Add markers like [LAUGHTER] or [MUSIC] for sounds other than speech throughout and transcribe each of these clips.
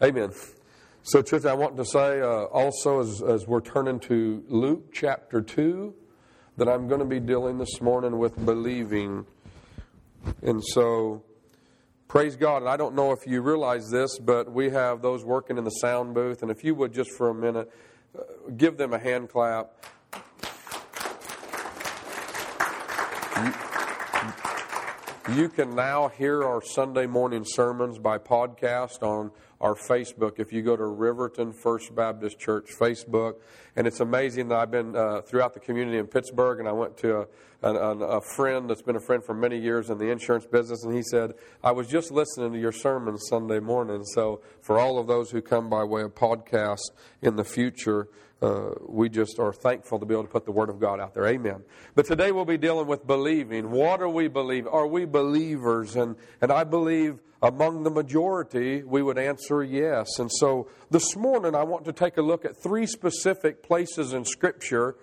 Amen. So, church, I want to say uh, also as, as we're turning to Luke chapter 2 that I'm going to be dealing this morning with believing. And so, praise God. And I don't know if you realize this, but we have those working in the sound booth. And if you would just for a minute uh, give them a hand clap. You can now hear our Sunday morning sermons by podcast on our Facebook. If you go to Riverton First Baptist Church Facebook, and it's amazing that I've been uh, throughout the community in Pittsburgh, and I went to a, a, a, friend that's been a friend for many years in the insurance business, and he said, I was just listening to your sermon Sunday morning. So, for all of those who come by way of podcast in the future, uh, we just are thankful to be able to put the Word of God out there. Amen. But today we'll be dealing with believing. What are we believing? Are we believers? And, and I believe among the majority we would answer yes. And so this morning I want to take a look at three specific places in Scripture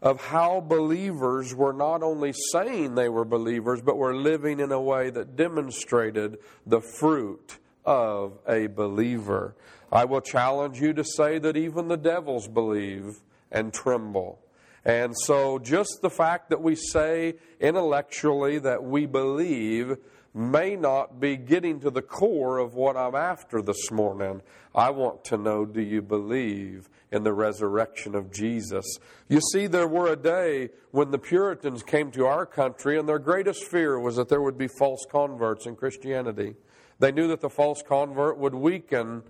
of how believers were not only saying they were believers, but were living in a way that demonstrated the fruit of a believer. I will challenge you to say that even the devils believe and tremble. And so, just the fact that we say intellectually that we believe may not be getting to the core of what I'm after this morning. I want to know do you believe in the resurrection of Jesus? You see, there were a day when the Puritans came to our country, and their greatest fear was that there would be false converts in Christianity. They knew that the false convert would weaken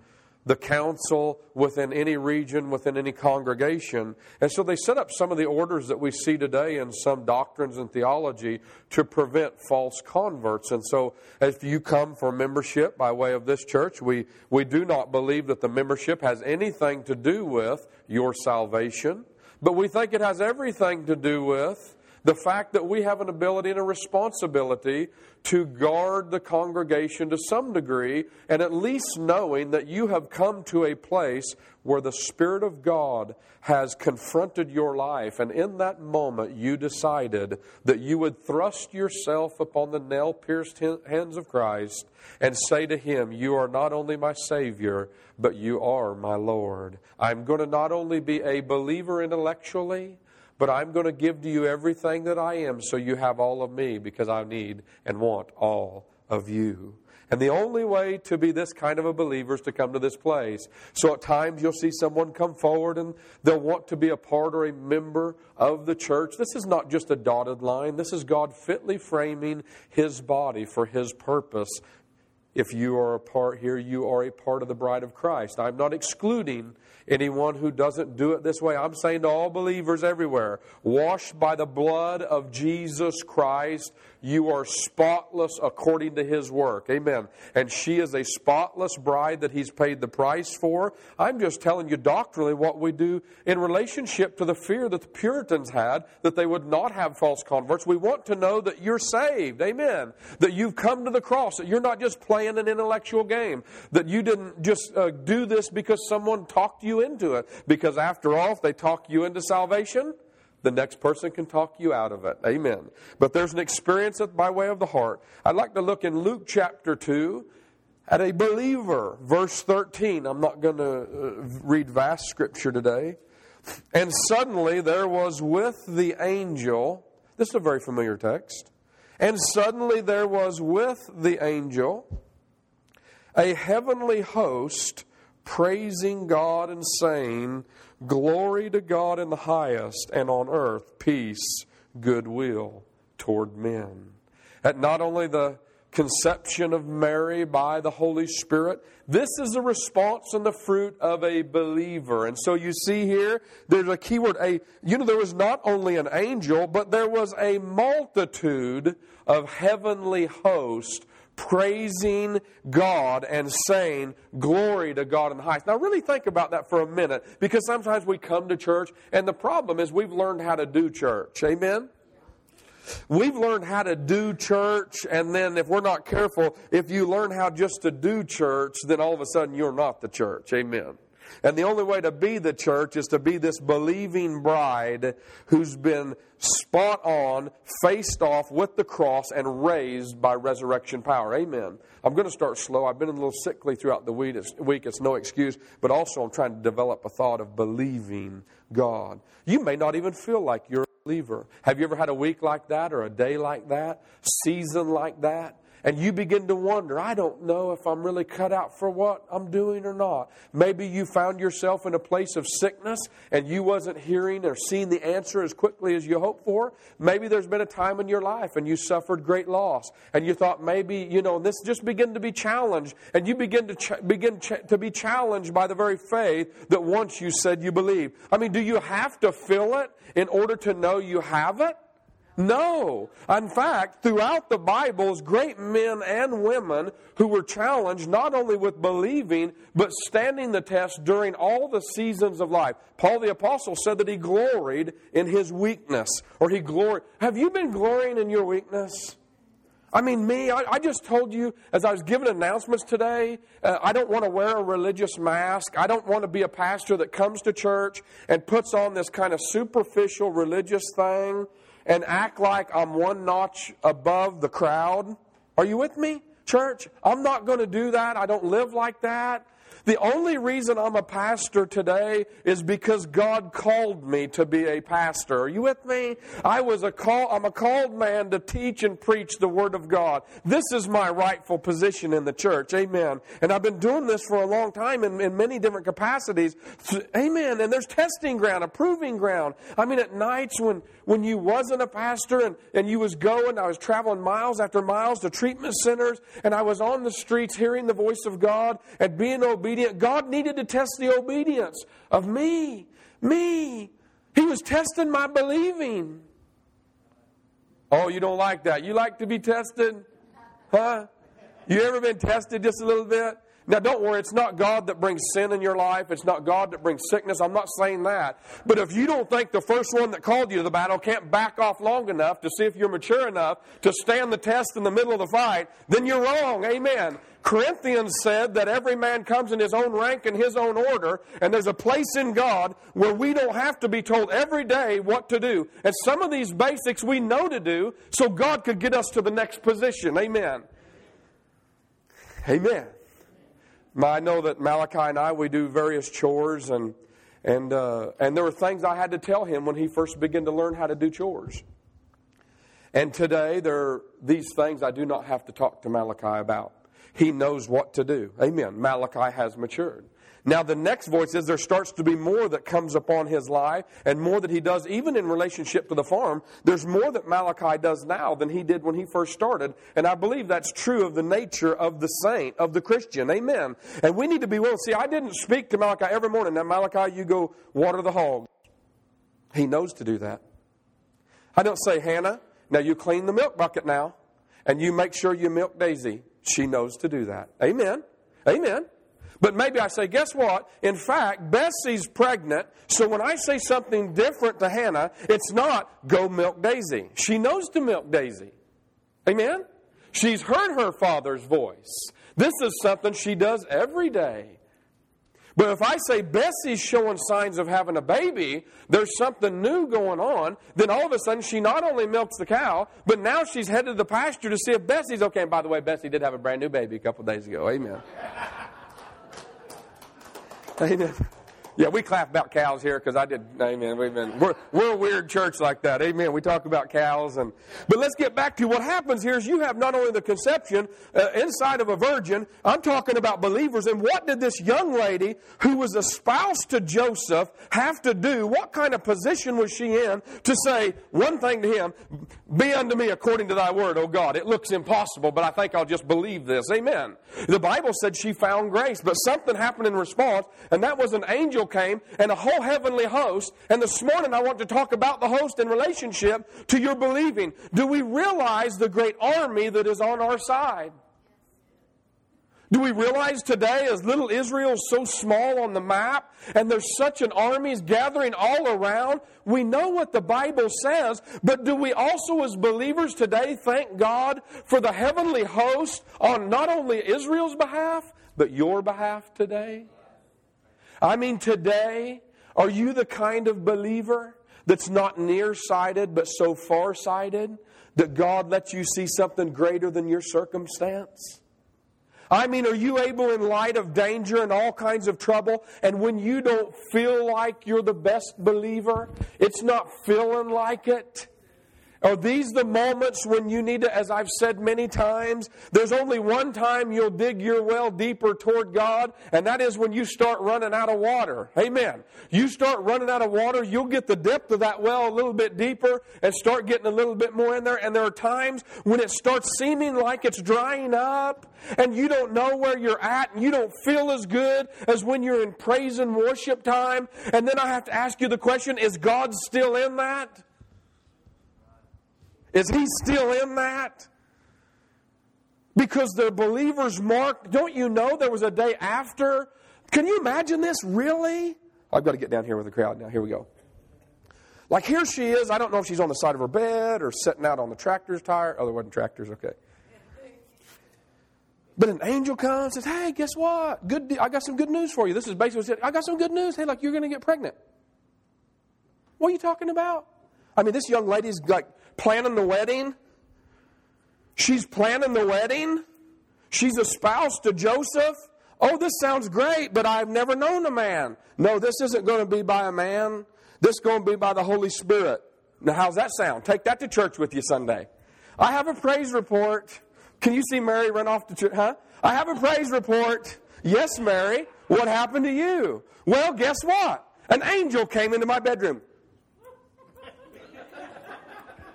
the council within any region, within any congregation. And so they set up some of the orders that we see today in some doctrines and theology to prevent false converts. And so if you come for membership by way of this church, we, we do not believe that the membership has anything to do with your salvation, but we think it has everything to do with the fact that we have an ability and a responsibility to guard the congregation to some degree, and at least knowing that you have come to a place where the Spirit of God has confronted your life, and in that moment you decided that you would thrust yourself upon the nail pierced hands of Christ and say to Him, You are not only my Savior, but you are my Lord. I'm going to not only be a believer intellectually, but I'm going to give to you everything that I am so you have all of me because I need and want all of you. And the only way to be this kind of a believer is to come to this place. So at times you'll see someone come forward and they'll want to be a part or a member of the church. This is not just a dotted line, this is God fitly framing His body for His purpose. If you are a part here, you are a part of the bride of Christ. I'm not excluding anyone who doesn't do it this way. I'm saying to all believers everywhere, washed by the blood of Jesus Christ, you are spotless according to his work. Amen. And she is a spotless bride that he's paid the price for. I'm just telling you doctrinally what we do in relationship to the fear that the Puritans had that they would not have false converts. We want to know that you're saved. Amen. That you've come to the cross, that you're not just playing an intellectual game, that you didn't just uh, do this because someone talked you into it. Because after all, if they talk you into salvation, the next person can talk you out of it. Amen. But there's an experience by way of the heart. I'd like to look in Luke chapter 2 at a believer, verse 13. I'm not going to uh, read vast scripture today. And suddenly there was with the angel, this is a very familiar text. And suddenly there was with the angel a heavenly host praising God and saying, Glory to God in the highest, and on earth peace, goodwill toward men. At not only the conception of Mary by the Holy Spirit, this is a response and the fruit of a believer. And so you see here, there's a key word. A, you know, there was not only an angel, but there was a multitude of heavenly hosts praising God and saying, Glory to God in the highest. Now, really think about that for a minute because sometimes we come to church and the problem is we've learned how to do church. Amen? We've learned how to do church, and then if we're not careful, if you learn how just to do church, then all of a sudden you're not the church. Amen. And the only way to be the church is to be this believing bride who's been spot on, faced off with the cross, and raised by resurrection power. Amen. I'm going to start slow. I've been a little sickly throughout the week. It's no excuse. But also, I'm trying to develop a thought of believing God. You may not even feel like you're a believer. Have you ever had a week like that, or a day like that, season like that? And you begin to wonder, I don't know if I'm really cut out for what I'm doing or not. Maybe you found yourself in a place of sickness and you wasn't hearing or seeing the answer as quickly as you hoped for. Maybe there's been a time in your life and you suffered great loss and you thought maybe, you know, this just begin to be challenged and you begin to ch- begin ch- to be challenged by the very faith that once you said you believe. I mean, do you have to feel it in order to know you have it? No. In fact, throughout the Bibles, great men and women who were challenged not only with believing, but standing the test during all the seasons of life. Paul the Apostle said that he gloried in his weakness, or he gloried. Have you been glorying in your weakness? I mean, me, I, I, just told you as I was giving announcements today, uh, I don't want to wear a religious mask. I don't want to be a pastor that comes to church and puts on this kind of superficial religious thing and act like I'm one notch above the crowd. Are you with me, church? I'm not going to do that. I don't live like that. The only reason I'm a pastor today is because God called me to be a pastor. Are you with me? I was a call, I'm a called man to teach and preach the Word of God. This is my rightful position in the church. Amen. And I've been doing this for a long time in, in many different capacities. Amen. And there's testing ground, a proving ground. I mean, at nights when, when you wasn't a pastor and, and you was going, I was traveling miles after miles to treatment centers and I was on the streets hearing the voice of God and being obedient obedient. God needed to test the obedience of me. Me. He was testing my believing. Oh, you don't like that. You like to be tested? Huh? You ever been tested just a little bit? Now, don't worry, it's not God that brings sin in your life. It's not God that brings sickness. I'm not saying that. But if you don't think the first one that called you to the battle can't back off long enough to see if you're mature enough to stand the test in the middle of the fight, then you're wrong. Amen. Corinthians said that every man comes in his own rank and his own order, and there's a place in God where we don't have to be told every day what to do. And some of these basics we know to do so God could get us to the next position. Amen. Amen. I know that Malachi and I, we do various chores, and, and, uh, and there were things I had to tell him when he first began to learn how to do chores. And today, there are these things I do not have to talk to Malachi about. He knows what to do. Amen. Malachi has matured. Now, the next voice is there starts to be more that comes upon his life and more that he does, even in relationship to the farm. There's more that Malachi does now than he did when he first started. And I believe that's true of the nature of the saint, of the Christian. Amen. And we need to be willing. See, I didn't speak to Malachi every morning. Now, Malachi, you go water the hog. He knows to do that. I don't say, Hannah, now you clean the milk bucket now, and you make sure you milk Daisy. She knows to do that. Amen. Amen. But maybe I say, guess what? In fact, Bessie's pregnant, so when I say something different to Hannah, it's not go milk Daisy. She knows to milk Daisy. Amen? She's heard her father's voice. This is something she does every day. But if I say Bessie's showing signs of having a baby, there's something new going on, then all of a sudden she not only milks the cow, but now she's headed to the pasture to see if Bessie's okay. And by the way, Bessie did have a brand new baby a couple days ago. Amen. Amen. Yeah, we clap about cows here because I did. Amen. We've been we're we're a weird church like that. Amen. We talk about cows and but let's get back to what happens here. Is you have not only the conception uh, inside of a virgin. I'm talking about believers. And what did this young lady who was espoused to Joseph have to do? What kind of position was she in to say one thing to him? Be unto me according to Thy word, O God. It looks impossible, but I think I'll just believe this. Amen. The Bible said she found grace, but something happened in response, and that was an angel angel came and a whole heavenly host. And this morning I want to talk about the host in relationship to your believing. Do we realize the great army that is on our side? Do we realize today, as little Israel is so small on the map, and there's such an armies gathering all around? We know what the Bible says, but do we also, as believers today, thank God for the heavenly host on not only Israel's behalf, but your behalf today? I mean, today, are you the kind of believer that's not nearsighted but so farsighted that God lets you see something greater than your circumstance? I mean, are you able, in light of danger and all kinds of trouble, and when you don't feel like you're the best believer, it's not feeling like it? Are these the moments when you need to, as I've said many times, there's only one time you'll dig your well deeper toward God, and that is when you start running out of water. Amen. You start running out of water, you'll get the depth of that well a little bit deeper and start getting a little bit more in there. And there are times when it starts seeming like it's drying up and you don't know where you're at and you don't feel as good as when you're in praise and worship time. And then I have to ask you the question, is God still in that? Is he still in that? Because the believers mark, don't you know there was a day after? Can you imagine this? Really? I've got to get down here with the crowd now. Here we go. Like here she is. I don't know if she's on the side of her bed or sitting out on the tractor's tire. Oh, there wasn't tractors. Okay. But an angel comes and says, "Hey, guess what? Good. I got some good news for you. This is basically I got some good news. Hey, like you're going to get pregnant. What are you talking about? I mean, this young lady's like planning the wedding. She's planning the wedding. She's a spouse to Joseph. Oh, this sounds great, but I've never known a man. No, this isn't going to be by a man. This is going to be by the Holy Spirit. Now, how's that sound? Take that to church with you Sunday. I have a praise report. Can you see Mary run off to church? Huh? I have a praise report. Yes, Mary. What happened to you? Well, guess what? An angel came into my bedroom.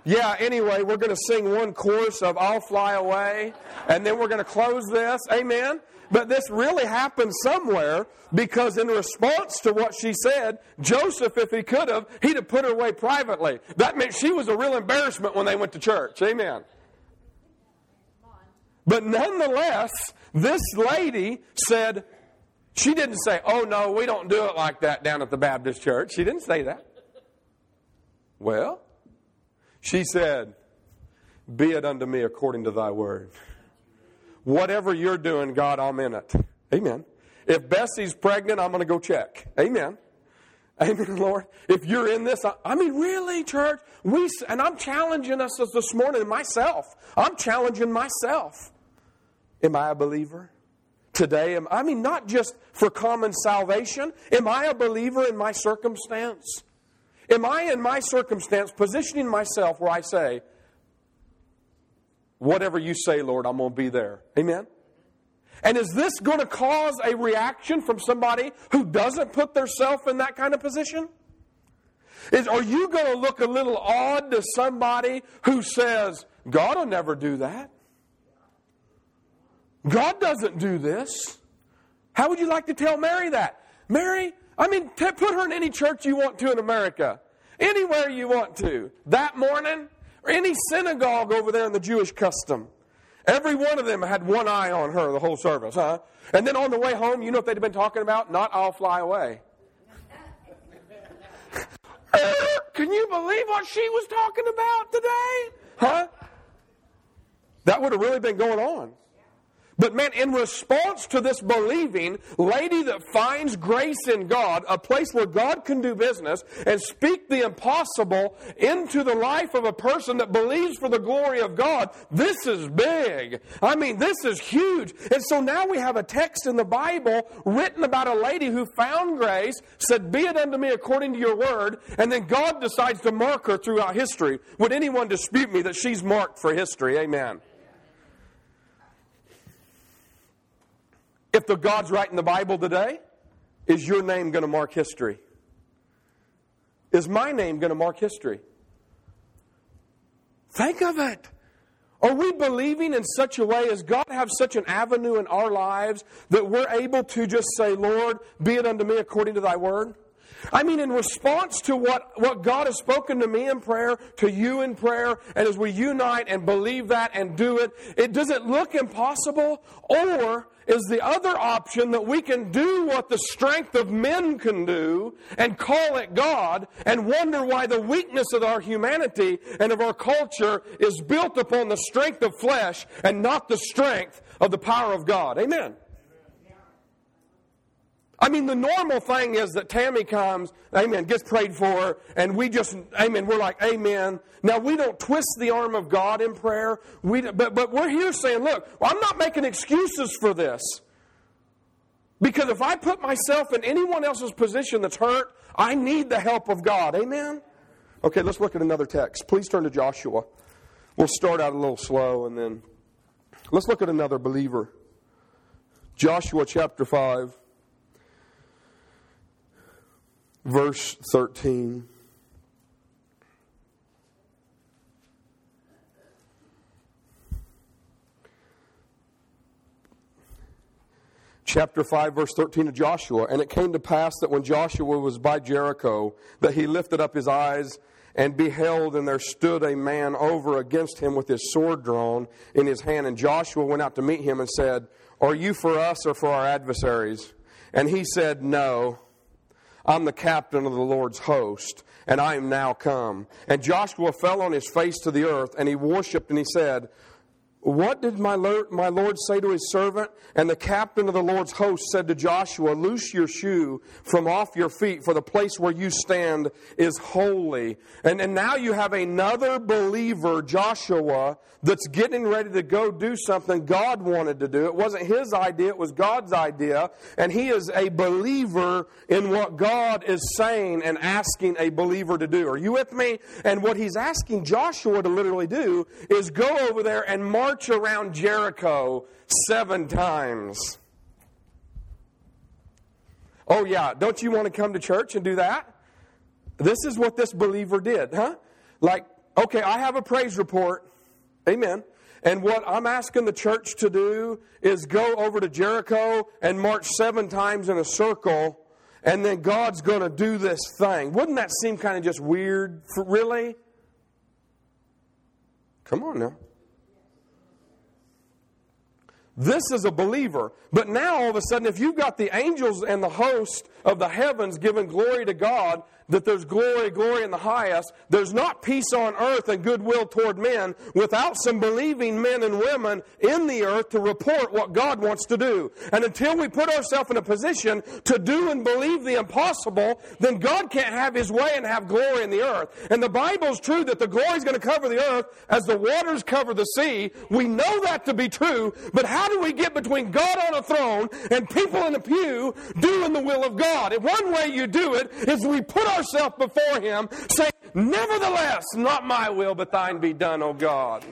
Yeah, anyway, we're going to sing one chorus of I'll Fly Away, and then we're going to close this. Amen. But this really happened somewhere because, in response to what she said, Joseph, if he could have, he'd have put her away privately. That meant she was a real embarrassment when they went to church. Amen. But nonetheless, this lady said, she didn't say, Oh, no, we don't do it like that down at the Baptist church. She didn't say that. Well, she said, Be it unto me according to thy word. Whatever you're doing, God, I'm in it. Amen. If Bessie's pregnant, I'm going to go check. Amen. Amen, Lord. If you're in this, I, I, mean, really, church, we and I'm challenging us this morning, myself. I'm challenging myself. Am I a believer today? Am, I mean, not just for common salvation. Am I a believer in my circumstance? Am I, in my circumstance, positioning myself where I say, whatever you say, Lord, I'm going to be there? Amen? And is this going to cause a reaction from somebody who doesn't put themselves in that kind of position? Is, are you going to look a little odd to somebody who says, God will never do that? God doesn't do this. How would you like to tell Mary that? Mary, I mean, t- put her in any church you want to in America, anywhere you want to. That morning, or any synagogue over there in the Jewish custom. Every one of them had one eye on her the whole service, huh? And then on the way home, you know what they'd have been talking about? Not I'll fly away. [LAUGHS] Er, can you believe what she was talking about today? Huh? That would have really been going on. But man, in response to this believing lady that finds grace in God, a place where God can do business and speak the impossible into the life of a person that believes for the glory of God, this is big. I mean, this is huge. And so now we have a text in the Bible written about a lady who found grace, said, Be it unto me according to your word, and then God decides to mark her throughout history. Would anyone dispute me that she's marked for history? Amen. If the God's writing the Bible today, is your name going to mark history? Is my name going to mark history? Think of it. Are we believing in such a way as God have such an avenue in our lives that we're able to just say, Lord, be it unto me according to thy word? I mean, in response to what, what God has spoken to me in prayer, to you in prayer, and as we unite and believe that and do it, it does it look impossible? Or is the other option that we can do what the strength of men can do and call it God and wonder why the weakness of our humanity and of our culture is built upon the strength of flesh and not the strength of the power of God. Amen. I mean, the normal thing is that Tammy comes, amen, gets prayed for, and we just, amen, we're like, amen. Now, we don't twist the arm of God in prayer, we, but, but we're here saying, look, well, I'm not making excuses for this. Because if I put myself in anyone else's position that's hurt, I need the help of God. Amen? Okay, let's look at another text. Please turn to Joshua. We'll start out a little slow and then let's look at another believer. Joshua chapter 5. Verse 13. Chapter 5, verse 13 of Joshua. And it came to pass that when Joshua was by Jericho, that he lifted up his eyes and beheld, and there stood a man over against him with his sword drawn in his hand. And Joshua went out to meet him and said, Are you for us or for our adversaries? And he said, No. I'm the captain of the Lord's host, and I am now come. And Joshua fell on his face to the earth, and he worshipped, and he said, what did my Lord, my Lord say to his servant? And the captain of the Lord's host said to Joshua, Loose your shoe from off your feet, for the place where you stand is holy. And, and now you have another believer, Joshua, that's getting ready to go do something God wanted to do. It wasn't his idea, it was God's idea. And he is a believer in what God is saying and asking a believer to do. Are you with me? And what he's asking Joshua to literally do is go over there and march march around Jericho seven times. Oh, yeah, don't you want to come to church and do that? This is what this believer did, huh? Like, okay, I have a praise report. Amen. And what I'm asking the church to do is go over to Jericho and march seven times in a circle, and then God's going to do this thing. Wouldn't that seem kind of just weird? For, really? Come on now. This is a believer. But now, all of a sudden, if you've got the angels and the host of the heavens giving glory to God, that there's glory, glory in the highest. There's not peace on earth and goodwill toward men without some believing men and women in the earth to report what God wants to do. And until we put ourselves in a position to do and believe the impossible, then God can't have His way and have glory in the earth. And the Bible's true that the glory is going to cover the earth as the waters cover the sea. We know that to be true, but how do we get between God on a throne and people in a pew doing the will of God? And one way you do it is we put before Him, saying, Nevertheless, not my will, but thine be done, O God.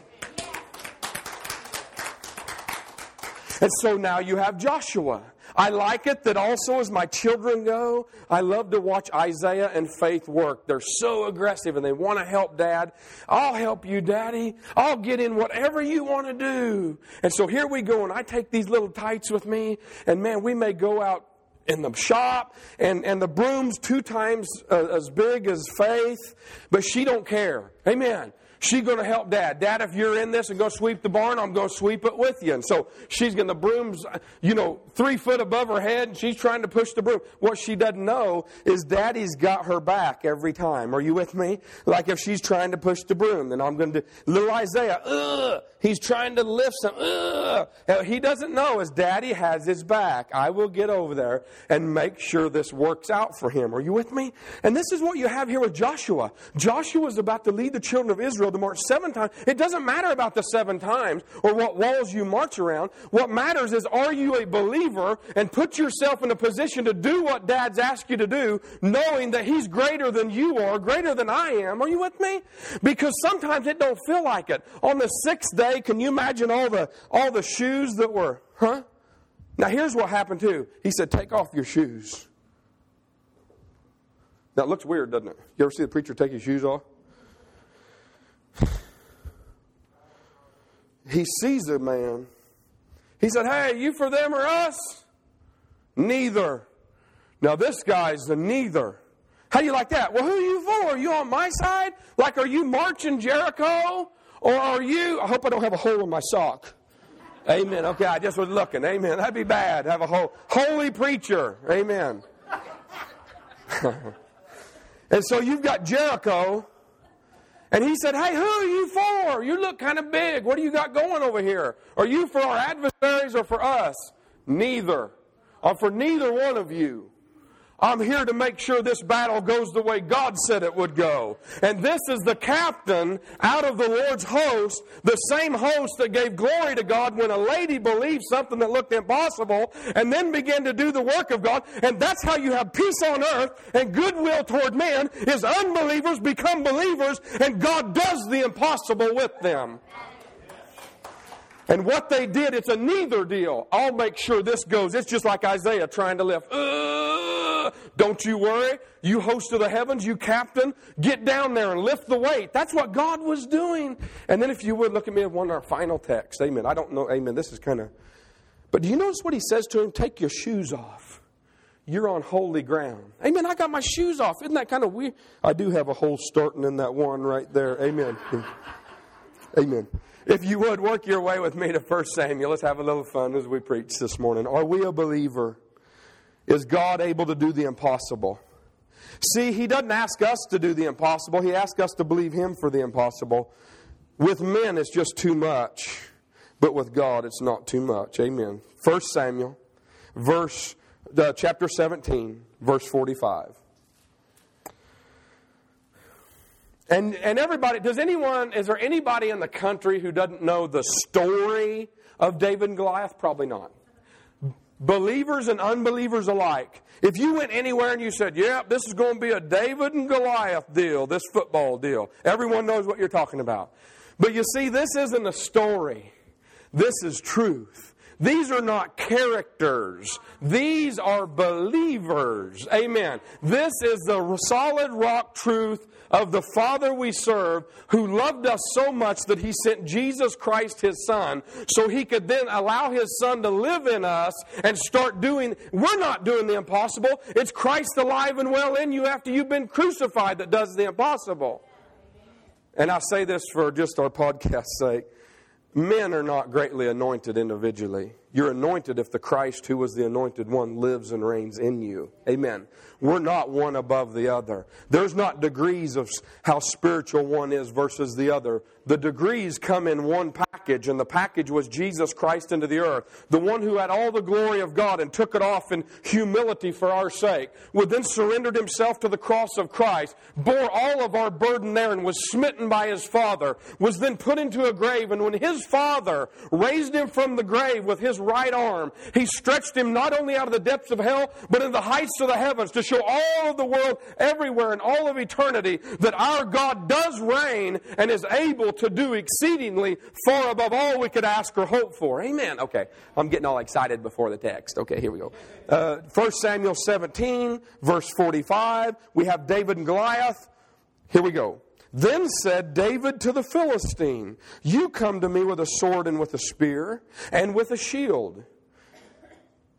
And so now you have Joshua. I like it that also as my children go, I love to watch Isaiah and Faith work. They're so aggressive and they want to help dad. I'll help you, daddy. I'll get in whatever you want to do. And so here we go and I take these little tights with me and man, we may go out in the shop and, and the broom's two times uh, as big as faith but she don't care. Amen She's going to help dad. Dad, if you're in this and go sweep the barn, I'm going to sweep it with you. And so she's going, the broom's, you know, three foot above her head and she's trying to push the broom. What she doesn't know is daddy's got her back every time. Are you with me? Like if she's trying to push the broom, then I'm going to little Isaiah, ugh, he's trying to lift some, ugh. He doesn't know as daddy has his back. I will get over there and make sure this works out for him. Are you with me? And this is what you have here with Joshua. Joshua is about to lead the children of Israel to march seven times. It doesn't matter about the seven times or what walls you march around. What matters is are you a believer and put yourself in a position to do what dad's asked you to do, knowing that he's greater than you are, greater than I am. Are you with me? Because sometimes it don't feel like it. On the sixth day, can you imagine all the all the shoes that were, huh? Now here's what happened too. He said, Take off your shoes. Now it looks weird, doesn't it? You ever see the preacher take his shoes off? He sees a man. He said, Hey, you for them or us? Neither. Now, this guy's the neither. How do you like that? Well, who are you for? Are you on my side? Like, are you marching Jericho? Or are you, I hope I don't have a hole in my sock. Amen. Okay, I just was looking. Amen. That'd be bad. Have a whole holy preacher. Amen. [LAUGHS] and so you've got Jericho and he said, Hey, who are you for? You look kind of big. What do you got going over here? Are you for our adversaries or for us? Neither. I'm for neither one of you. I'm here to make sure this battle goes the way God said it would go. And this is the captain out of the Lord's host, the same host that gave glory to God when a lady believed something that looked impossible and then began to do the work of God. And that's how you have peace on earth and goodwill toward men is unbelievers become believers and God does the impossible with them. And what they did, it's a neither deal. I'll make sure this goes. It's just like Isaiah trying to lift. Don't you worry. You host of the heavens, you captain, get down there and lift the weight. That's what God was doing. And then if you would look at me at one of our final texts. Amen. I don't know. Amen. This is kind of. But do you notice what he says to him? Take your shoes off. You're on holy ground. Amen. I got my shoes off. Isn't that kind of weird? I do have a hole starting in that one right there. Amen. [LAUGHS] Amen. If you would, work your way with me to 1 Samuel. Let's have a little fun as we preach this morning. Are we a believer? Is God able to do the impossible? See, He doesn't ask us to do the impossible, He asks us to believe Him for the impossible. With men, it's just too much, but with God, it's not too much. Amen. 1 Samuel, verse, uh, chapter 17, verse 45. And, and everybody, does anyone, is there anybody in the country who doesn't know the story of David and Goliath? Probably not. Believers and unbelievers alike. If you went anywhere and you said, yeah, this is going to be a David and Goliath deal, this football deal, everyone knows what you're talking about. But you see, this isn't a story. This is truth. These are not characters. These are believers. Amen. This is the solid rock truth of the Father we serve who loved us so much that he sent Jesus Christ, his Son, so he could then allow his Son to live in us and start doing. We're not doing the impossible. It's Christ alive and well in you after you've been crucified that does the impossible. And I say this for just our podcast sake. Men are not greatly anointed individually. You're anointed if the Christ who was the anointed one lives and reigns in you. Amen. We're not one above the other. There's not degrees of how spiritual one is versus the other. The degrees come in one package, and the package was Jesus Christ into the earth. The one who had all the glory of God and took it off in humility for our sake, would then surrendered himself to the cross of Christ, bore all of our burden there, and was smitten by his Father, was then put into a grave, and when his Father raised him from the grave with his right arm. He stretched him not only out of the depths of hell, but in the heights of the heavens to show all of the world everywhere in all of eternity that our God does reign and is able to do exceedingly far above all we could ask or hope for. Amen. Okay, I'm getting all excited before the text. Okay, here we go. Uh, 1 Samuel 17, verse 45. We have David and Goliath. Here we go. Then said David to the Philistine, You come to me with a sword and with a spear and with a shield.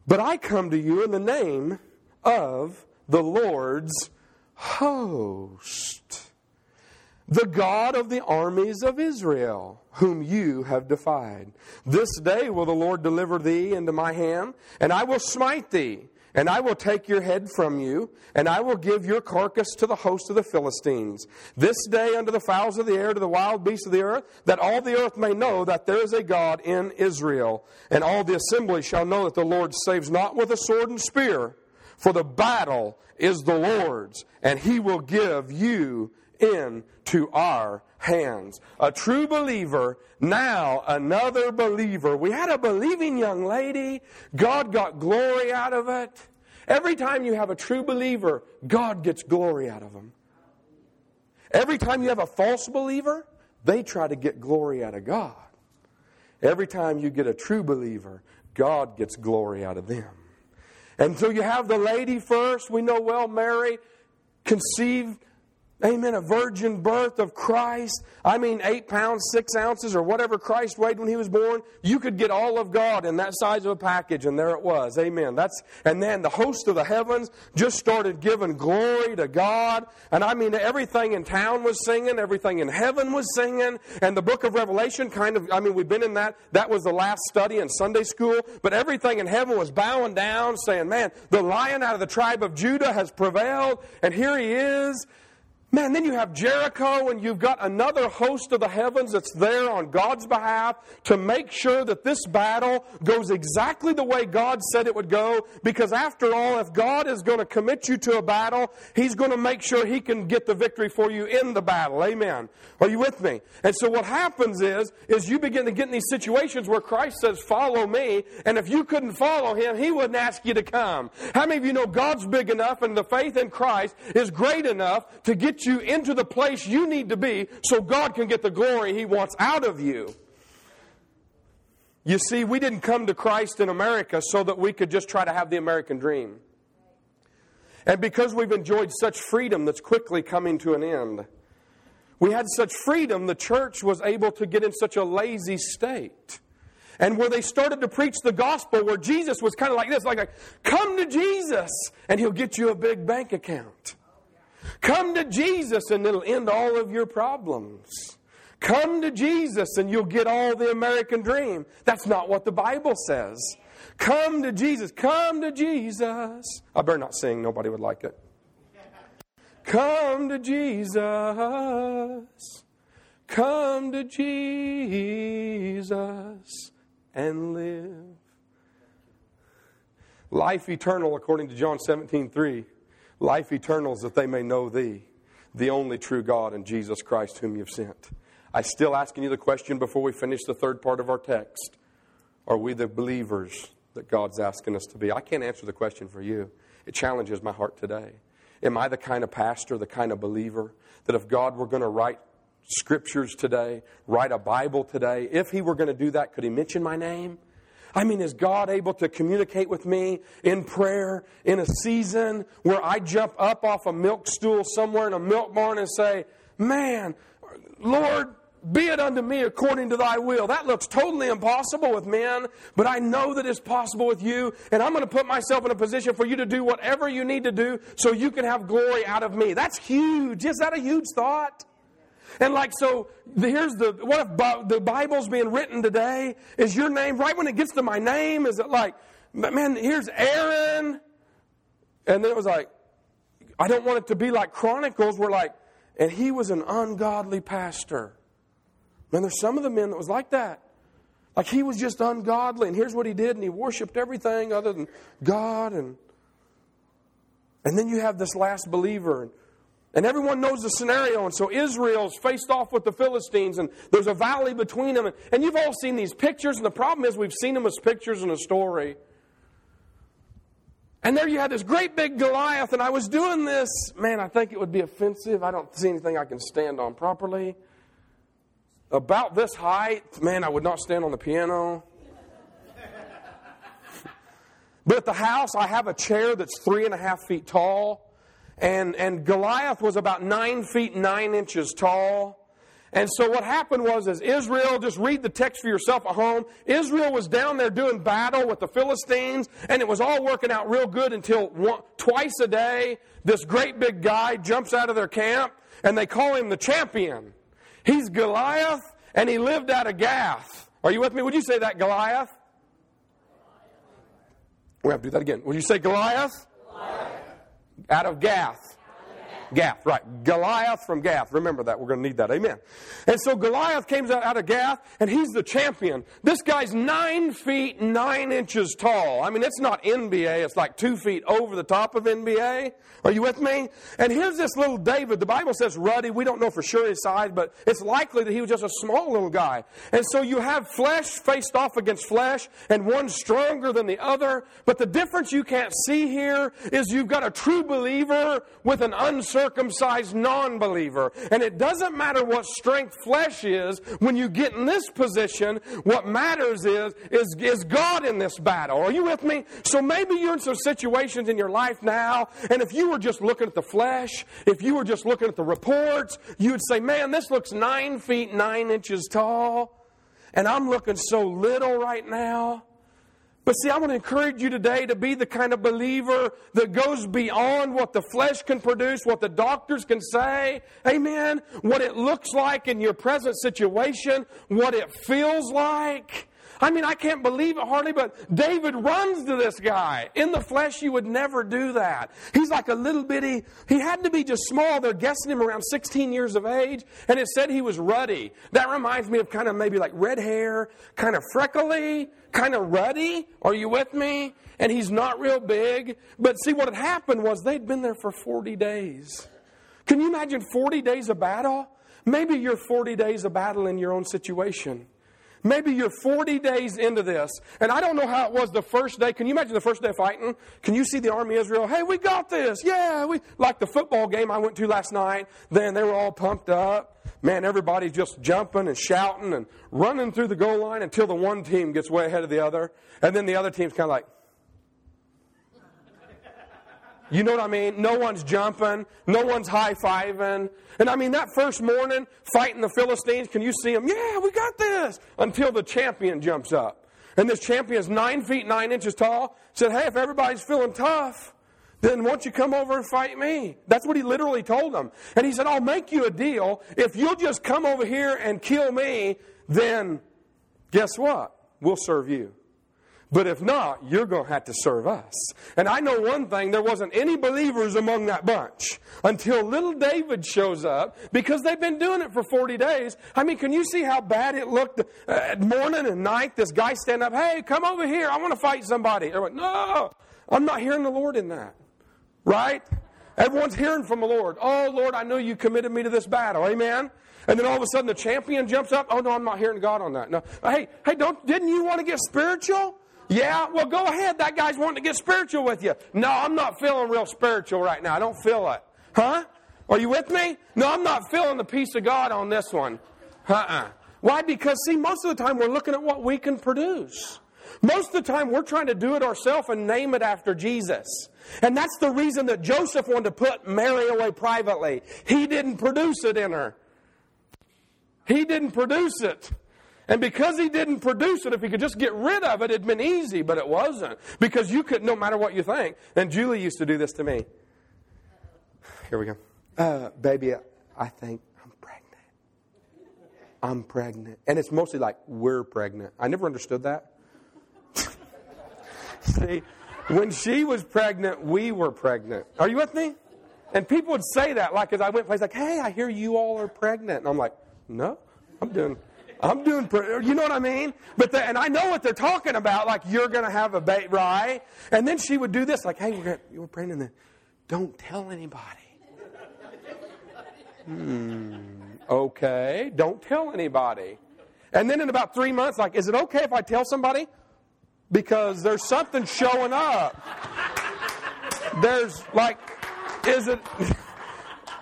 But I come to you in the name of the Lord's host, the God of the armies of Israel, whom you have defied. This day will the Lord deliver thee into my hand, and I will smite thee and I will take your head from you, and I will give your carcass to the host of the Philistines. This day unto the fowls of the air, to the wild beasts of the earth, that all the earth may know that there is a God in Israel. And all the assembly shall know that the Lord saves not with a sword and spear, for the battle is the Lord's, and he will give you into our hands. A true believer, now another believer. We had a believing young lady. God got glory out of it. Every time you have a true believer, God gets glory out of them. Every time you have a false believer, they try to get glory out of God. Every time you get a true believer, God gets glory out of them. And so you have the lady first. We know well Mary conceived Amen. A virgin birth of Christ. I mean, eight pounds, six ounces, or whatever Christ weighed when he was born. You could get all of God in that size of a package, and there it was. Amen. That's, and then the host of the heavens just started giving glory to God. And I mean, everything in town was singing, everything in heaven was singing. And the book of Revelation kind of, I mean, we've been in that. That was the last study in Sunday school. But everything in heaven was bowing down, saying, man, the lion out of the tribe of Judah has prevailed, and here he is. Man, then you have Jericho, and you've got another host of the heavens that's there on God's behalf to make sure that this battle goes exactly the way God said it would go. Because after all, if God is going to commit you to a battle, He's going to make sure He can get the victory for you in the battle. Amen. Are you with me? And so what happens is, is you begin to get in these situations where Christ says, follow me. And if you couldn't follow Him, He wouldn't ask you to come. How many of you know God's big enough and the faith in Christ is great enough to get you into the place you need to be so God can get the glory He wants out of you. You see, we didn't come to Christ in America so that we could just try to have the American dream. And because we've enjoyed such freedom that's quickly coming to an end, we had such freedom, the church was able to get in such a lazy state. And where they started to preach the gospel, where Jesus was kind of like this, like, come to Jesus, and he'll get you a big bank account. Come to Jesus and it'll end all of your problems. Come to Jesus and you'll get all the American dream. That's not what the Bible says. Come to Jesus. Come to Jesus. I better not sing, nobody would like it. Come to Jesus. Come to Jesus and live. Life eternal, according to John 17 3 Life eternal is that they may know thee, the only true God, and Jesus Christ, whom you've sent. I still asking you the question before we finish the third part of our text. Are we the believers that God's asking us to be? I can't answer the question for you. It challenges my heart today. Am I the kind of pastor, the kind of believer that if God were going to write scriptures today, write a Bible today, if He were going to do that, could He mention my name? I mean, is God able to communicate with me in prayer in a season where I jump up off a milk stool somewhere in a milk barn and say, Man, Lord, be it unto me according to thy will. That looks totally impossible with men, but I know that it's possible with you, and I'm going to put myself in a position for you to do whatever you need to do so you can have glory out of me. That's huge. Is that a huge thought? And like, so here's the, what if the Bible's being written today? Is your name, right when it gets to my name, is it like, man, here's Aaron? And then it was like, I don't want it to be like Chronicles where like, and he was an ungodly pastor. Man, there's some of the men that was like that. Like he was just ungodly, and here's what he did, and he worshiped everything other than God, and and then you have this last believer, and and everyone knows the scenario. And so Israel's faced off with the Philistines, and there's a valley between them. And you've all seen these pictures, and the problem is we've seen them as pictures in a story. And there you had this great big Goliath, and I was doing this. Man, I think it would be offensive. I don't see anything I can stand on properly. About this height, man, I would not stand on the piano. [LAUGHS] but at the house, I have a chair that's three and a half feet tall. And, and Goliath was about nine feet nine inches tall. And so what happened was, as Israel, just read the text for yourself at home. Israel was down there doing battle with the Philistines, and it was all working out real good until one, twice a day, this great big guy jumps out of their camp, and they call him the champion. He's Goliath, and he lived out of Gath. Are you with me? Would you say that, Goliath? We have to do that again. Would you say Goliath? Out of Gath. Gath, right. Goliath from Gath. Remember that. We're going to need that. Amen. And so Goliath comes out, of Gath, and he's the champion. This guy's nine feet nine inches tall. I mean, it's not NBA. It's like two feet over the top of NBA. Are you with me? And here's this little David. The Bible says ruddy. We don't know for sure his size, but it's likely that he was just a small little guy. And so you have flesh faced off against flesh, and one stronger than the other. But the difference you can't see here is you've got a true believer with an uncircumcised non believer. And it doesn't matter what strength flesh is, when you get in this position, what matters is, is, is God in this battle. Are you with me? So maybe you're in some situations in your life now, and if you were just looking at the flesh, if you were just looking at the reports, you would say, man, this looks nine feet nine inches tall, and I'm looking so little right now. But see, I want to encourage you today to be the kind of believer that goes beyond what the flesh can produce, what the doctors can say. Amen. What it looks like in your present situation, what it feels like. I mean, I can't believe it hardly, but David runs to this guy. In the flesh, you would never do that. He's like a little bitty, he had to be just small. They're guessing him around 16 years of age, and it said he was ruddy. That reminds me of kind of maybe like red hair, kind of freckly, kind of ruddy. Are you with me? And he's not real big. But see, what had happened was they'd been there for 40 days. Can you imagine 40 days of battle? Maybe you're 40 days of battle in your own situation. Maybe you're 40 days into this, and I don't know how it was the first day. Can you imagine the first day fighting? Can you see the army of Israel? Hey, we got this. Yeah, we like the football game I went to last night. Then they were all pumped up. Man, everybody's just jumping and shouting and running through the goal line until the one team gets way ahead of the other, and then the other team's kind of like, you know what I mean? No one's jumping. No one's high fiving. And I mean, that first morning, fighting the Philistines, can you see them? Yeah, we got this. Until the champion jumps up. And this champion is nine feet nine inches tall. Said, hey, if everybody's feeling tough, then won't you come over and fight me? That's what he literally told them. And he said, I'll make you a deal. If you'll just come over here and kill me, then guess what? We'll serve you. But if not, you're going to have to serve us. And I know one thing there wasn't any believers among that bunch until little David shows up because they've been doing it for 40 days. I mean, can you see how bad it looked at morning and night? This guy stand up, hey, come over here. I want to fight somebody. Everyone, no, I'm not hearing the Lord in that. Right? Everyone's hearing from the Lord. Oh, Lord, I know you committed me to this battle. Amen? And then all of a sudden the champion jumps up. Oh, no, I'm not hearing God on that. No. Hey, hey, don't, didn't you want to get spiritual? Yeah, well, go ahead. That guy's wanting to get spiritual with you. No, I'm not feeling real spiritual right now. I don't feel it. Huh? Are you with me? No, I'm not feeling the peace of God on this one. Uh-uh. Why? Because, see, most of the time we're looking at what we can produce. Most of the time we're trying to do it ourselves and name it after Jesus. And that's the reason that Joseph wanted to put Mary away privately. He didn't produce it in her. He didn't produce it. And because he didn't produce it, if he could just get rid of it, it'd been easy, but it wasn't. Because you could, no matter what you think. And Julie used to do this to me. Here we go. Uh, baby, I think I'm pregnant. I'm pregnant. And it's mostly like, we're pregnant. I never understood that. [LAUGHS] See, when she was pregnant, we were pregnant. Are you with me? And people would say that, like, as I went places, like, hey, I hear you all are pregnant. And I'm like, no, I'm doing I'm doing, you know what I mean? But the, and I know what they're talking about. Like you're going to have a baby, right? And then she would do this, like, "Hey, we're, gonna, we're praying, and then don't tell anybody." hmm. Okay, don't tell anybody. And then in about three months, like, is it okay if I tell somebody? Because there's something showing up. There's like, is it? [LAUGHS]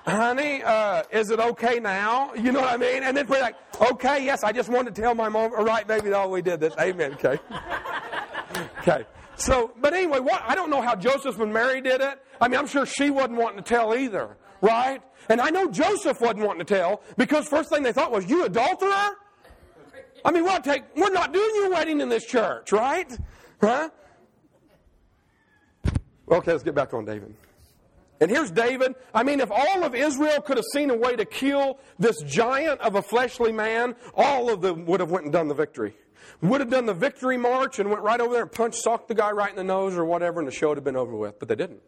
honey, uh, is it okay now? You know what I mean? And then we're like, okay, yes, I just wanted to tell my mom, all right, baby, oh, we did this. Amen, okay. okay. So, but anyway, what, I don't know how Joseph and Mary did it. I mean, I'm sure she wasn't wanting to tell either, right? And I know Joseph wasn't wanting to tell because first thing they thought was, you adulterer? I mean, we'll take, we're not doing your wedding in this church, right? Huh? Okay, let's get back on David. And here's David. I mean, if all of Israel could have seen a way to kill this giant of a fleshly man, all of them would have went and done the victory. Would have done the victory march and went right over there and punched, socked the guy right in the nose or whatever, and the show would have been over with. But they didn't.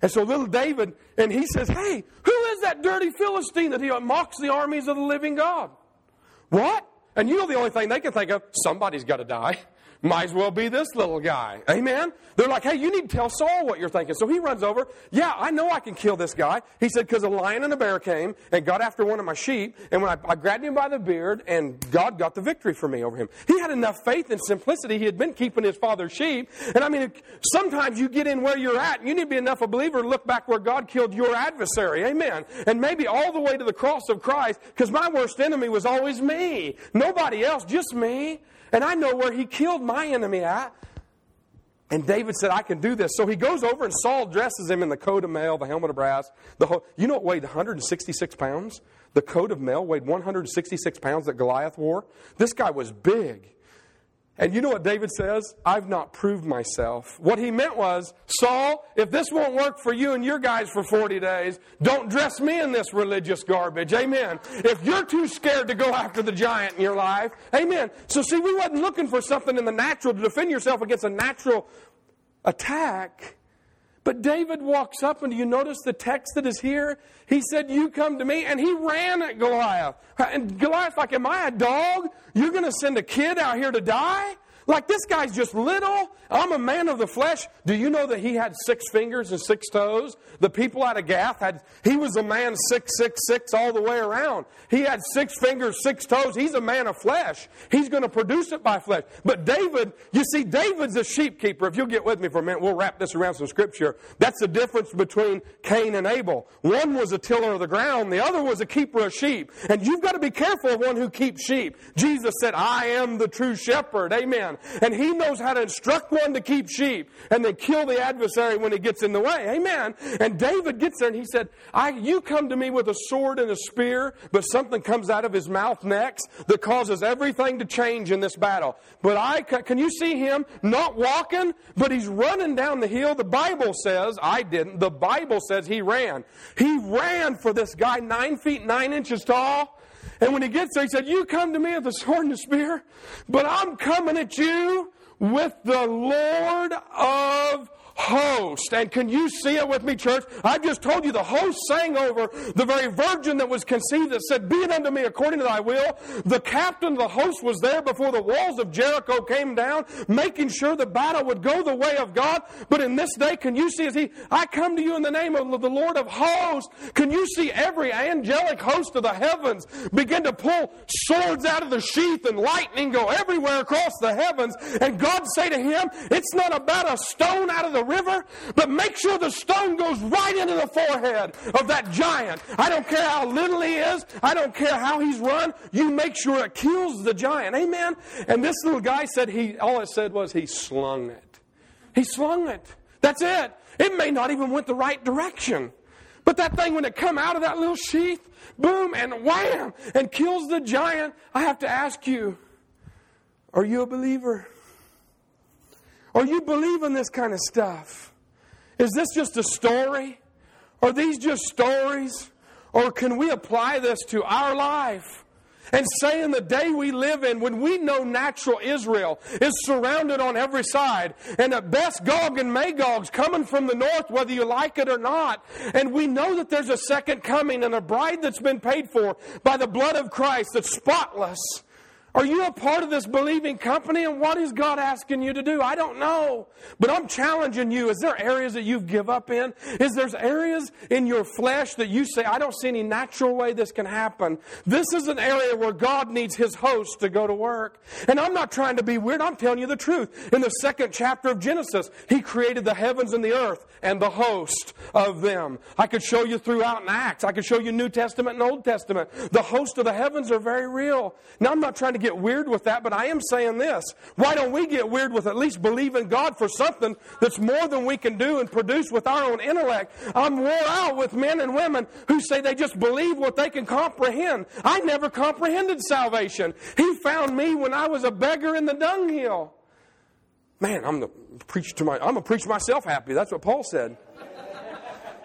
And so little David, and he says, Hey, who is that dirty Philistine that he mocks the armies of the living God? What? And you know the only thing they can think of, somebody's got to die. Might as well be this little guy. Amen? They're like, hey, you need to tell Saul what you're thinking. So he runs over. Yeah, I know I can kill this guy. He said, because a lion and a bear came and got after one of my sheep. And when I, I grabbed him by the beard, and God got the victory for me over him. He had enough faith and simplicity. He had been keeping his father's sheep. And I mean, sometimes you get in where you're at, and you need to be enough a believer to look back where God killed your adversary. Amen. And maybe all the way to the cross of Christ, because my worst enemy was always me. Nobody else, just me. And I know where he killed my enemy at. And David said, I can do this. So he goes over and Saul dresses him in the coat of mail, the helmet of brass. The whole, you know it weighed 166 pounds? The coat of mail weighed 166 pounds that Goliath wore. This guy was big. And you know what David says? I've not proved myself. What he meant was, Saul, if this won't work for you and your guys for 40 days, don't dress me in this religious garbage. Amen. If you're too scared to go after the giant in your life, amen. So see, we wasn't looking for something in the natural to defend yourself against a natural attack. But David walks up, and do you notice the text that is here? He said, You come to me, and he ran at Goliath. And Goliath's like, Am I a dog? You're going to send a kid out here to die? Like this guy's just little. I'm a man of the flesh. Do you know that he had six fingers and six toes? The people out of Gath had, he was a man six, six, six all the way around. He had six fingers, six toes. He's a man of flesh. He's going to produce it by flesh. But David, you see, David's a sheep keeper. If you'll get with me for a minute, we'll wrap this around some scripture. That's the difference between Cain and Abel. One was a tiller of the ground, the other was a keeper of sheep. And you've got to be careful of one who keeps sheep. Jesus said, I am the true shepherd. Amen. And he knows how to instruct one to keep sheep and then kill the adversary when he gets in the way. Amen. And David gets there and he said, I, You come to me with a sword and a spear, but something comes out of his mouth next that causes everything to change in this battle. But I, can you see him not walking, but he's running down the hill? The Bible says, I didn't, the Bible says he ran. He ran for this guy nine feet nine inches tall. And when he gets there, he said, You come to me with a sword and a spear, but I'm coming at you with the Lord of host. And can you see it with me, church? I've just told you the host sang over the very virgin that was conceived that said, Be it unto me according to thy will. The captain of the host was there before the walls of Jericho came down, making sure the battle would go the way of God. But in this day, can you see as he, I come to you in the name of the Lord of hosts. Can you see every angelic host of the heavens begin to pull swords out of the sheath and lightning go everywhere across the heavens? And God say to him, It's not about a stone out of the river, but make sure the stone goes right into the forehead of that giant. I don't care how little he is, I don't care how he's run, you make sure it kills the giant. Amen? And this little guy said he, all it said was he slung it. He slung it. That's it. It may not even went the right direction. But that thing, when it come out of that little sheath, boom, and wham, and kills the giant, I have to ask you, are you a believer? Are you believing this kind of stuff? Is this just a story? Are these just stories? Or can we apply this to our life? And say in the day we live in, when we know natural Israel is surrounded on every side, and at best Gog and Magog's coming from the north, whether you like it or not, and we know that there's a second coming and a bride that's been paid for by the blood of Christ that's spotless are you a part of this believing company? And what is God asking you to do? I don't know. But I'm challenging you. Is there areas that you give up in? Is there areas in your flesh that you say, I don't see any natural way this can happen? This is an area where God needs His host to go to work. And I'm not trying to be weird. I'm telling you the truth. In the second chapter of Genesis, He created the heavens and the earth and the host of them. I could show you throughout in Acts. I could show you New Testament and Old Testament. The host of the heavens are very real. Now, I'm not trying to get weird with that, but I am saying this. Why don't we get weird with at least believing God for something that's more than we can do and produce with our own intellect? I'm wore out with men and women who say they just believe what they can comprehend. I never comprehended salvation. He found me when I was a beggar in the dunghill. Man, I'm the preach to my I'm gonna preach myself happy. That's what Paul said.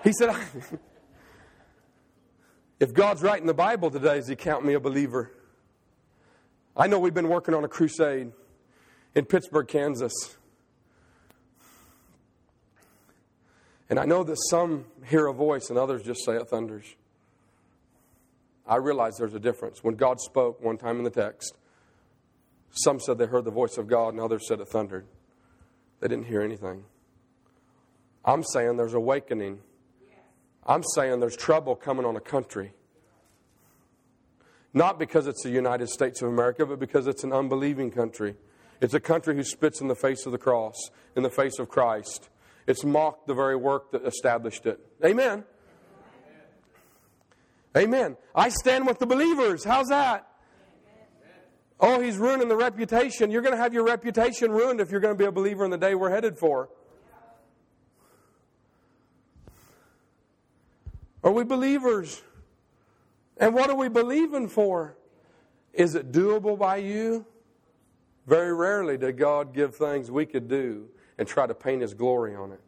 He said, [LAUGHS] if God's writing the Bible today, does he count me a believer? I know we've been working on a crusade in Pittsburg, Kansas. And I know that some hear a voice and others just say it thunders. I realize there's a difference. When God spoke one time in the text, some said they heard the voice of God and others said it thundered. They didn't hear anything. I'm saying there's awakening. I'm saying there's trouble coming on a country. Not because it's the United States of America, but because it's an unbelieving country. It's a country who spits in the face of the cross, in the face of Christ. It's mocked the very work that established it. Amen. Amen. I stand with the believers. How's that? Oh, he's ruining the reputation. You're going to have your reputation ruined if you're going to be a believer in the day we're headed for. Are we believers? And what are we believing for? Is it doable by you? Very rarely did God give things we could do and try to paint His glory on it.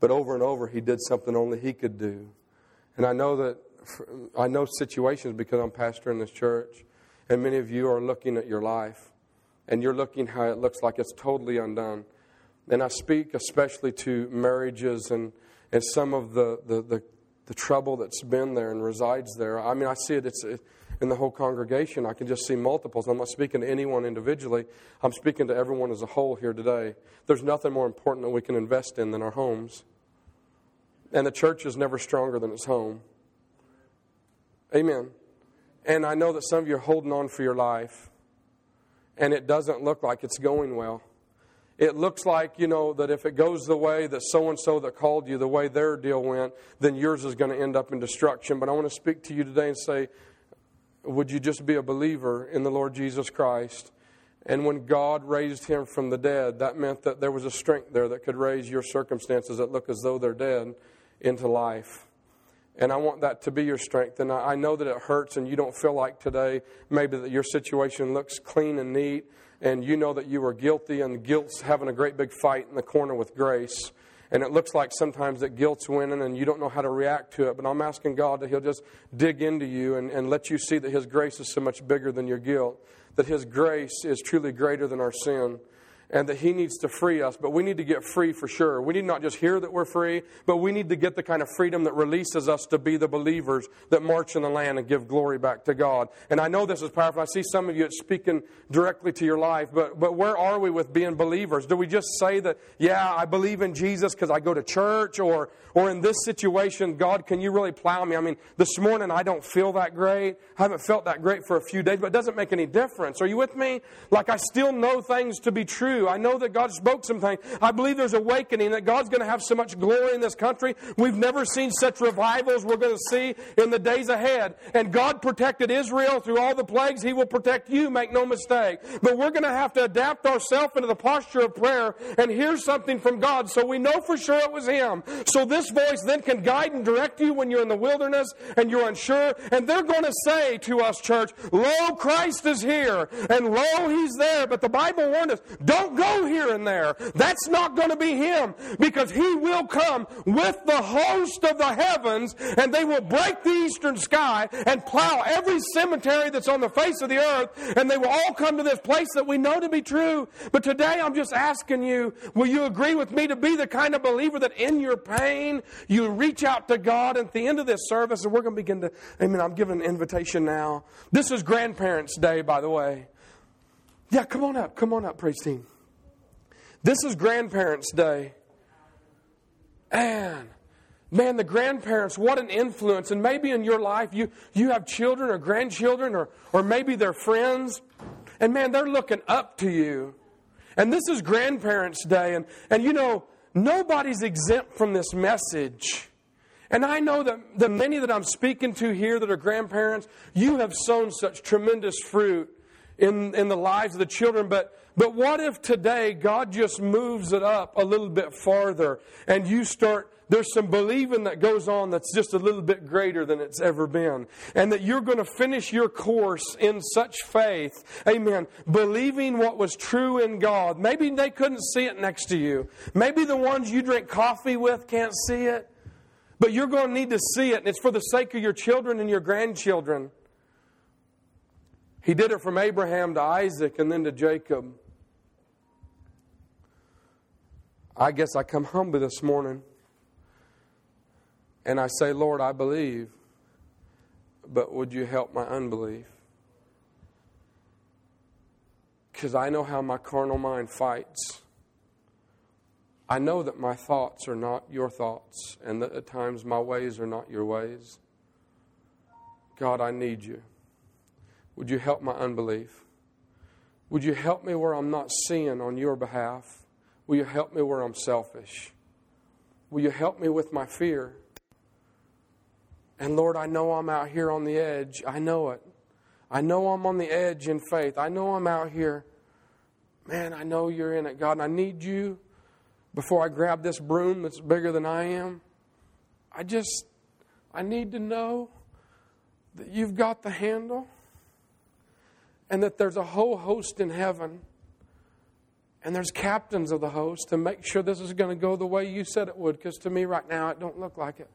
But over and over, He did something only He could do. And I know that I know situations because I'm pastor in this church, and many of you are looking at your life, and you're looking how it looks like it's totally undone. And I speak especially to marriages and, and some of the, the, the, the trouble that's been there and resides there. I mean, I see it, it's in the whole congregation. I can just see multiples. I'm not speaking to anyone individually, I'm speaking to everyone as a whole here today. There's nothing more important that we can invest in than our homes. And the church is never stronger than its home. Amen. And I know that some of you are holding on for your life, and it doesn't look like it's going well. It looks like, you know, that if it goes the way that so and so that called you, the way their deal went, then yours is going to end up in destruction. But I want to speak to you today and say, would you just be a believer in the Lord Jesus Christ? And when God raised him from the dead, that meant that there was a strength there that could raise your circumstances that look as though they're dead into life. And I want that to be your strength. And I know that it hurts and you don't feel like today maybe that your situation looks clean and neat and you know that you are guilty and guilt's having a great big fight in the corner with grace. And it looks like sometimes that guilt's winning and you don't know how to react to it. But I'm asking God that He'll just dig into you and, and let you see that His grace is so much bigger than your guilt, that His grace is truly greater than our sin and that He needs to free us. But we need to get free for sure. We need not just hear that we're free, but we need to get the kind of freedom that releases us to be the believers that march in the land and give glory back to God. And I know this is powerful. I see some of you speaking directly to your life, but, but where are we with being believers? Do we just say that, yeah, I believe in Jesus because I go to church, or, or in this situation, God, can you really plow me? I mean, this morning I don't feel that great. I haven't felt that great for a few days, but it doesn't make any difference. Are you with me? Like I still know things to be true. I know that God spoke some things. I believe there's awakening, that God's going to have so much glory in this country. We've never seen such revivals we're going to see in the days ahead. And God protected Israel through all the plagues. He will protect you, make no mistake. But we're going to have to adapt ourselves into the posture of prayer and hear something from God so we know for sure it was Him. So this voice then can guide and direct you when you're in the wilderness and you're unsure. And they're going to say to us, church, Lo, Christ is here. And lo, He's there. But the Bible warned us, don't go here and there. That's not going to be him because he will come with the host of the heavens and they will break the eastern sky and plow every cemetery that's on the face of the earth and they will all come to this place that we know to be true. But today I'm just asking you, will you agree with me to be the kind of believer that in your pain you reach out to God at the end of this service and we're going to begin to, amen, I'm giving an invitation now. This is Grandparents' Day, by the way. Yeah, come on up. Come on up, praise team. This is Grandparents' Day. And man, the grandparents, what an influence. And maybe in your life you, you have children or grandchildren or, or maybe they're friends. And man, they're looking up to you. And this is Grandparents' Day. And, and you know, nobody's exempt from this message. And I know that the many that I'm speaking to here that are grandparents, you have sown such tremendous fruit in, in the lives of the children. But but what if today God just moves it up a little bit farther and you start, there's some believing that goes on that's just a little bit greater than it's ever been. And that you're going to finish your course in such faith. Amen. Believing what was true in God. Maybe they couldn't see it next to you. Maybe the ones you drink coffee with can't see it. But you're going to need to see it, and it's for the sake of your children and your grandchildren. He did it from Abraham to Isaac and then to Jacob. I guess I come humble this morning and I say, Lord, I believe, but would you help my unbelief? Because I know how my carnal mind fights. I know that my thoughts are not your thoughts, and that at times my ways are not your ways. God, I need you. Would you help my unbelief? Would you help me where I'm not seeing on your behalf? Will you help me where I'm selfish? Will you help me with my fear? And Lord, I know I'm out here on the edge. I know it. I know I'm on the edge in faith. I know I'm out here. Man, I know you're in it, God. And I need you before I grab this broom that's bigger than I am. I just, I need to know that you've got the handle. and that there's a whole host in heaven and there's captains of the host to make sure this is going to go the way you said it would because to me right now it don't look like it